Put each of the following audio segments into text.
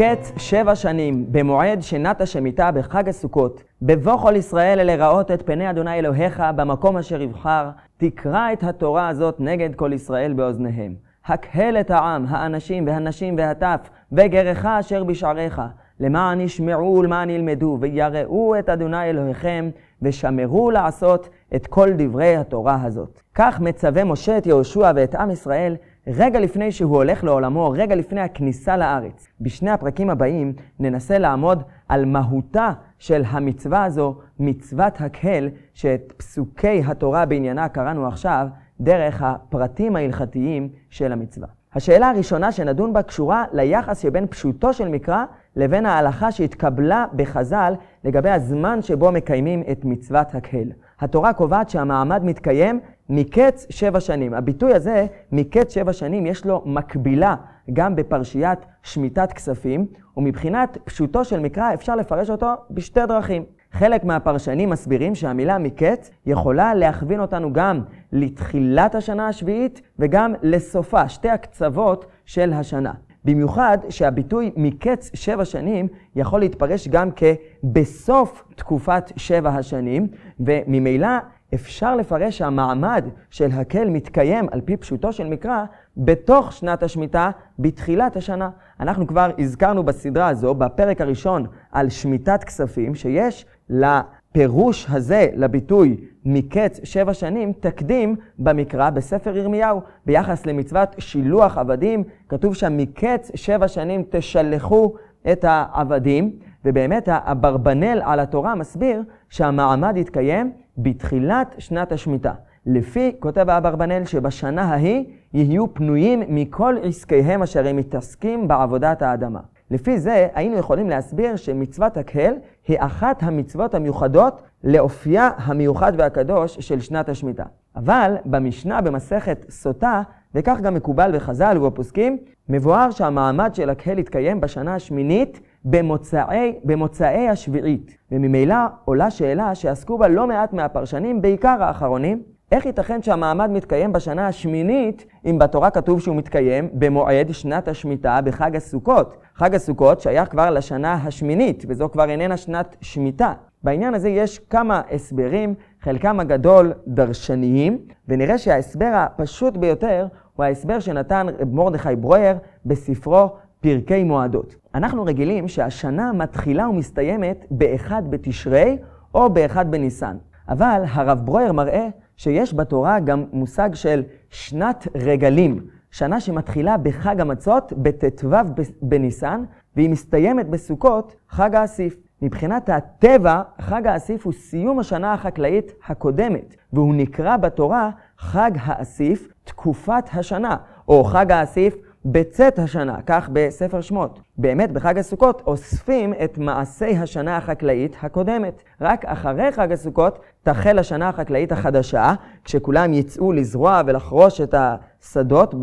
מקץ שבע שנים, במועד שנת השמיטה בחג הסוכות, בבוא כל ישראל לראות את פני אדוני אלוהיך במקום אשר יבחר, תקרא את התורה הזאת נגד כל ישראל באוזניהם. הקהל את העם, האנשים והנשים והטף, וגרך אשר בשעריך, למען ישמעו ולמען ילמדו, ויראו את אדוני אלוהיכם, ושמרו לעשות את כל דברי התורה הזאת. כך מצווה משה את יהושע ואת עם ישראל רגע לפני שהוא הולך לעולמו, רגע לפני הכניסה לארץ. בשני הפרקים הבאים ננסה לעמוד על מהותה של המצווה הזו, מצוות הקהל, שאת פסוקי התורה בעניינה קראנו עכשיו, דרך הפרטים ההלכתיים של המצווה. השאלה הראשונה שנדון בה קשורה ליחס שבין פשוטו של מקרא לבין ההלכה שהתקבלה בחז"ל לגבי הזמן שבו מקיימים את מצוות הקהל. התורה קובעת שהמעמד מתקיים מקץ שבע שנים. הביטוי הזה, מקץ שבע שנים, יש לו מקבילה גם בפרשיית שמיטת כספים, ומבחינת פשוטו של מקרא אפשר לפרש אותו בשתי דרכים. חלק מהפרשנים מסבירים שהמילה מקץ יכולה להכווין אותנו גם לתחילת השנה השביעית וגם לסופה, שתי הקצוות של השנה. במיוחד שהביטוי מקץ שבע שנים יכול להתפרש גם כבסוף תקופת שבע השנים, וממילא אפשר לפרש שהמעמד של הקל מתקיים על פי פשוטו של מקרא בתוך שנת השמיטה, בתחילת השנה. אנחנו כבר הזכרנו בסדרה הזו, בפרק הראשון על שמיטת כספים, שיש לפירוש הזה, לביטוי מקץ שבע שנים, תקדים במקרא בספר ירמיהו. ביחס למצוות שילוח עבדים, כתוב שם מקץ שבע שנים תשלחו את העבדים, ובאמת אברבנאל על התורה מסביר שהמעמד יתקיים בתחילת שנת השמיטה. לפי, כותב אברבנאל, שבשנה ההיא יהיו פנויים מכל עסקיהם אשר הם מתעסקים בעבודת האדמה. לפי זה היינו יכולים להסביר שמצוות הקהל היא אחת המצוות המיוחדות לאופייה המיוחד והקדוש של שנת השמיטה. אבל במשנה במסכת סוטה, וכך גם מקובל בחז"ל ובפוסקים, מבואר שהמעמד של הקהל יתקיים בשנה השמינית במוצאי, במוצאי השביעית. וממילא עולה שאלה שעסקו בה לא מעט מהפרשנים, בעיקר האחרונים, איך ייתכן שהמעמד מתקיים בשנה השמינית, אם בתורה כתוב שהוא מתקיים במועד שנת השמיטה בחג הסוכות? חג הסוכות שייך כבר לשנה השמינית, וזו כבר איננה שנת שמיטה. בעניין הזה יש כמה הסברים, חלקם הגדול דרשניים, ונראה שההסבר הפשוט ביותר הוא ההסבר שנתן מרדכי ברויר בספרו פרקי מועדות. אנחנו רגילים שהשנה מתחילה ומסתיימת באחד בתשרי או באחד בניסן. אבל הרב ברויר מראה שיש בתורה גם מושג של שנת רגלים, שנה שמתחילה בחג המצות בט"ו בניסן, והיא מסתיימת בסוכות, חג האסיף. מבחינת הטבע, חג האסיף הוא סיום השנה החקלאית הקודמת, והוא נקרא בתורה חג האסיף, תקופת השנה, או חג האסיף, בצאת השנה, כך בספר שמות. באמת בחג הסוכות אוספים את מעשי השנה החקלאית הקודמת. רק אחרי חג הסוכות תחל השנה החקלאית החדשה, כשכולם יצאו לזרוע ולחרוש את השדות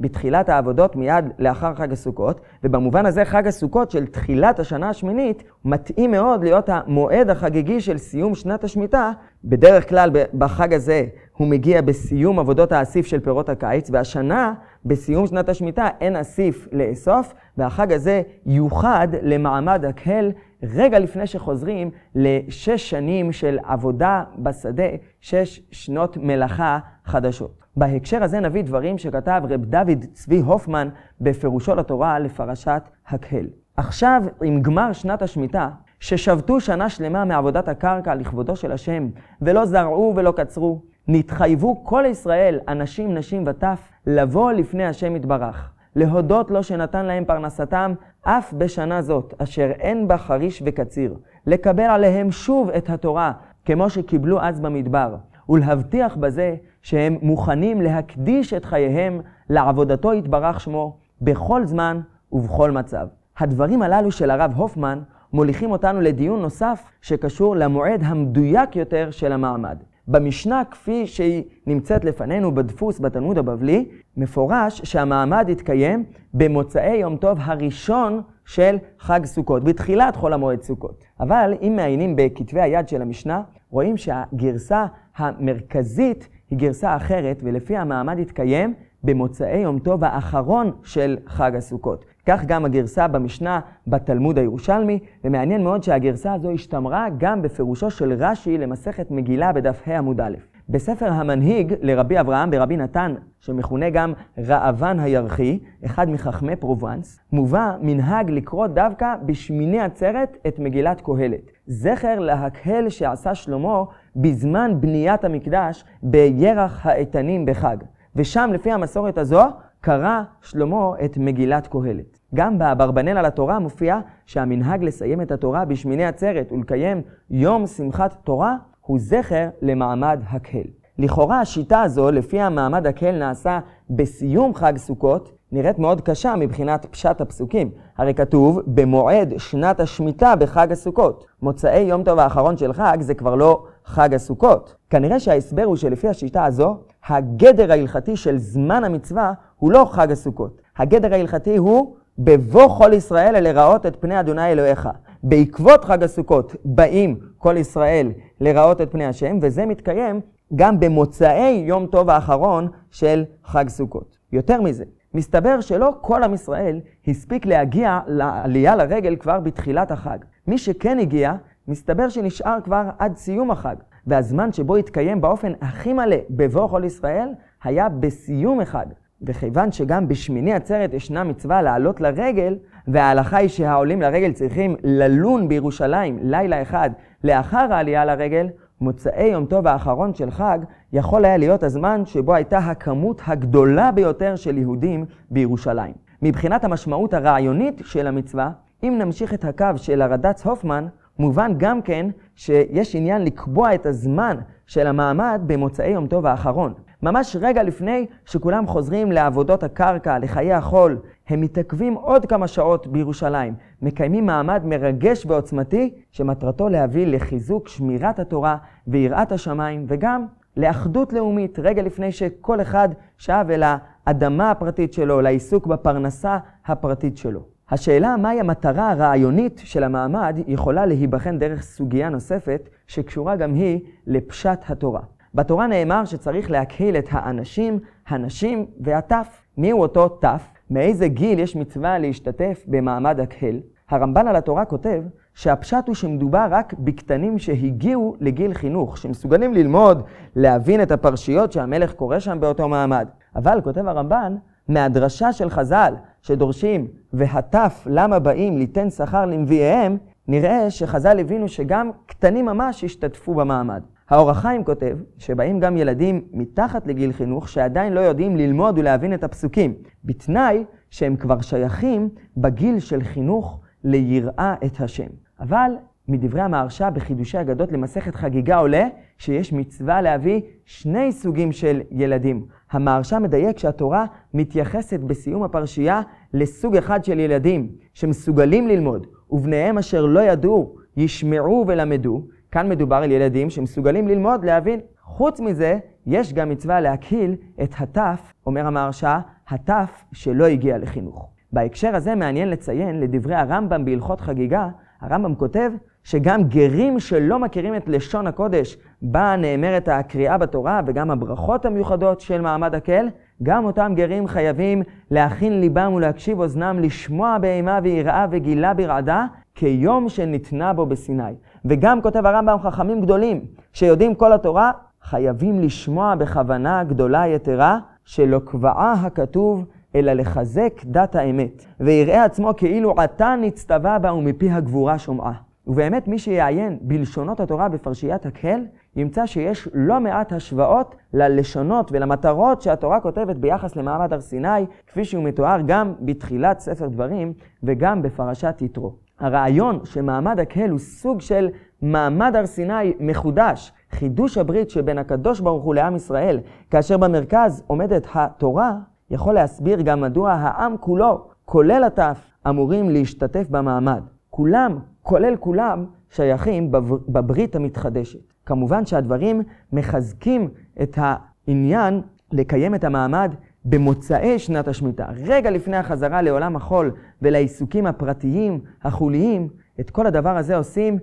בתחילת העבודות מיד לאחר חג הסוכות, ובמובן הזה חג הסוכות של תחילת השנה השמינית מתאים מאוד להיות המועד החגיגי של סיום שנת השמיטה. בדרך כלל בחג הזה הוא מגיע בסיום עבודות האסיף של פירות הקיץ, והשנה, בסיום שנת השמיטה, אין אסיף לאסוף, והחג הזה יוחד למעמד הקהל רגע לפני שחוזרים לשש שנים של עבודה בשדה, שש שנות מלאכה חדשות. בהקשר הזה נביא דברים שכתב רב דוד צבי הופמן בפירושו לתורה לפרשת הקהל. עכשיו, עם גמר שנת השמיטה, ששבתו שנה שלמה מעבודת הקרקע לכבודו של השם, ולא זרעו ולא קצרו, נתחייבו כל ישראל, אנשים, נשים וטף, לבוא לפני השם יתברך, להודות לו שנתן להם פרנסתם אף בשנה זאת, אשר אין בה חריש וקציר, לקבל עליהם שוב את התורה, כמו שקיבלו אז במדבר, ולהבטיח בזה שהם מוכנים להקדיש את חייהם לעבודתו יתברך שמו, בכל זמן ובכל מצב. הדברים הללו של הרב הופמן מוליכים אותנו לדיון נוסף שקשור למועד המדויק יותר של המעמד. במשנה כפי שהיא נמצאת לפנינו בדפוס בתלמוד הבבלי, מפורש שהמעמד יתקיים במוצאי יום טוב הראשון של חג סוכות, בתחילת חול המועד סוכות. אבל אם מעיינים בכתבי היד של המשנה, רואים שהגרסה המרכזית היא גרסה אחרת, ולפי המעמד יתקיים במוצאי יום טוב האחרון של חג הסוכות. כך גם הגרסה במשנה בתלמוד הירושלמי, ומעניין מאוד שהגרסה הזו השתמרה גם בפירושו של רש"י למסכת מגילה בדף ה' עמוד א'. בספר המנהיג לרבי אברהם ברבי נתן, שמכונה גם ראב"ן הירחי, אחד מחכמי פרובנס, מובא מנהג לקרוא דווקא בשמיני עצרת את מגילת קהלת. זכר להקהל שעשה שלמה בזמן בניית המקדש בירח האיתנים בחג. ושם, לפי המסורת הזו, קרא שלמה את מגילת קהלת. גם באברבנל על התורה מופיע שהמנהג לסיים את התורה בשמיני עצרת ולקיים יום שמחת תורה הוא זכר למעמד הקהל. לכאורה השיטה הזו, לפי המעמד הקהל נעשה בסיום חג סוכות, נראית מאוד קשה מבחינת פשט הפסוקים. הרי כתוב, במועד שנת השמיטה בחג הסוכות. מוצאי יום טוב האחרון של חג זה כבר לא חג הסוכות. כנראה שההסבר הוא שלפי השיטה הזו, הגדר ההלכתי של זמן המצווה הוא לא חג הסוכות. הגדר ההלכתי הוא בבוא כל ישראל לראות את פני אדוני אלוהיך. בעקבות חג הסוכות באים כל ישראל לראות את פני השם, וזה מתקיים גם במוצאי יום טוב האחרון של חג סוכות. יותר מזה, מסתבר שלא כל עם ישראל הספיק להגיע לעלייה לרגל כבר בתחילת החג. מי שכן הגיע, מסתבר שנשאר כבר עד סיום החג. והזמן שבו התקיים באופן הכי מלא בבוא כל ישראל, היה בסיום החג. וכיוון שגם בשמיני עצרת ישנה מצווה לעלות לרגל, וההלכה היא שהעולים לרגל צריכים ללון בירושלים לילה אחד לאחר העלייה לרגל, מוצאי יום טוב האחרון של חג יכול היה להיות הזמן שבו הייתה הכמות הגדולה ביותר של יהודים בירושלים. מבחינת המשמעות הרעיונית של המצווה, אם נמשיך את הקו של הרד"צ הופמן, מובן גם כן שיש עניין לקבוע את הזמן של המעמד במוצאי יום טוב האחרון. ממש רגע לפני שכולם חוזרים לעבודות הקרקע, לחיי החול, הם מתעכבים עוד כמה שעות בירושלים, מקיימים מעמד מרגש ועוצמתי, שמטרתו להביא לחיזוק שמירת התורה ויראת השמיים, וגם לאחדות לאומית, רגע לפני שכל אחד שב אל האדמה הפרטית שלו, לעיסוק בפרנסה הפרטית שלו. השאלה מהי המטרה הרעיונית של המעמד יכולה להיבחן דרך סוגיה נוספת שקשורה גם היא לפשט התורה. בתורה נאמר שצריך להקהיל את האנשים, הנשים והטף. מיהו אותו טף? מאיזה גיל יש מצווה להשתתף במעמד הקהל? הרמב"ן על התורה כותב שהפשט הוא שמדובר רק בקטנים שהגיעו לגיל חינוך, שמסוגלים ללמוד, להבין את הפרשיות שהמלך קורא שם באותו מעמד. אבל, כותב הרמב"ן, מהדרשה של חז"ל, שדורשים, והטף למה באים ליתן שכר לנביאיהם, נראה שחז"ל הבינו שגם קטנים ממש השתתפו במעמד. האור החיים כותב שבאים גם ילדים מתחת לגיל חינוך שעדיין לא יודעים ללמוד ולהבין את הפסוקים, בתנאי שהם כבר שייכים בגיל של חינוך ליראה את השם. אבל מדברי המהרש"א בחידושי אגדות למסכת חגיגה עולה שיש מצווה להביא שני סוגים של ילדים. המהרש"א מדייק שהתורה מתייחסת בסיום הפרשייה לסוג אחד של ילדים שמסוגלים ללמוד, ובניהם אשר לא ידעו ישמעו ולמדו, כאן מדובר על ילדים שמסוגלים ללמוד, להבין. חוץ מזה, יש גם מצווה להקהיל את הטף, אומר המהרש"א, הטף שלא הגיע לחינוך. בהקשר הזה מעניין לציין, לדברי הרמב"ם בהלכות חגיגה, הרמב"ם כותב שגם גרים שלא מכירים את לשון הקודש, בה נאמרת הקריאה בתורה וגם הברכות המיוחדות של מעמד הקהל, גם אותם גרים חייבים להכין ליבם ולהקשיב אוזנם, לשמוע באימה ויראה וגילה ברעדה, כיום שניתנה בו בסיני. וגם כותב הרמב"ם חכמים גדולים, שיודעים כל התורה, חייבים לשמוע בכוונה גדולה יתרה, שלא קבעה הכתוב, אלא לחזק דת האמת, ויראה עצמו כאילו עתה נצטווה בה ומפי הגבורה שומעה. ובאמת מי שיעיין בלשונות התורה בפרשיית הקהל, ימצא שיש לא מעט השוואות ללשונות ולמטרות שהתורה כותבת ביחס למעמד הר סיני, כפי שהוא מתואר גם בתחילת ספר דברים וגם בפרשת יתרו. הרעיון שמעמד הקהל הוא סוג של מעמד הר סיני מחודש, חידוש הברית שבין הקדוש ברוך הוא לעם ישראל, כאשר במרכז עומדת התורה, יכול להסביר גם מדוע העם כולו, כולל הטף, אמורים להשתתף במעמד. כולם, כולל כולם, שייכים בברית המתחדשת. כמובן שהדברים מחזקים את העניין לקיים את המעמד במוצאי שנת השמיטה, רגע לפני החזרה לעולם החול ולעיסוקים הפרטיים, החוליים, את כל הדבר הזה עושים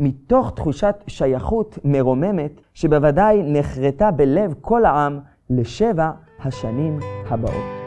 מתוך תחושת שייכות מרוממת, שבוודאי נחרטה בלב כל העם לשבע השנים הבאות.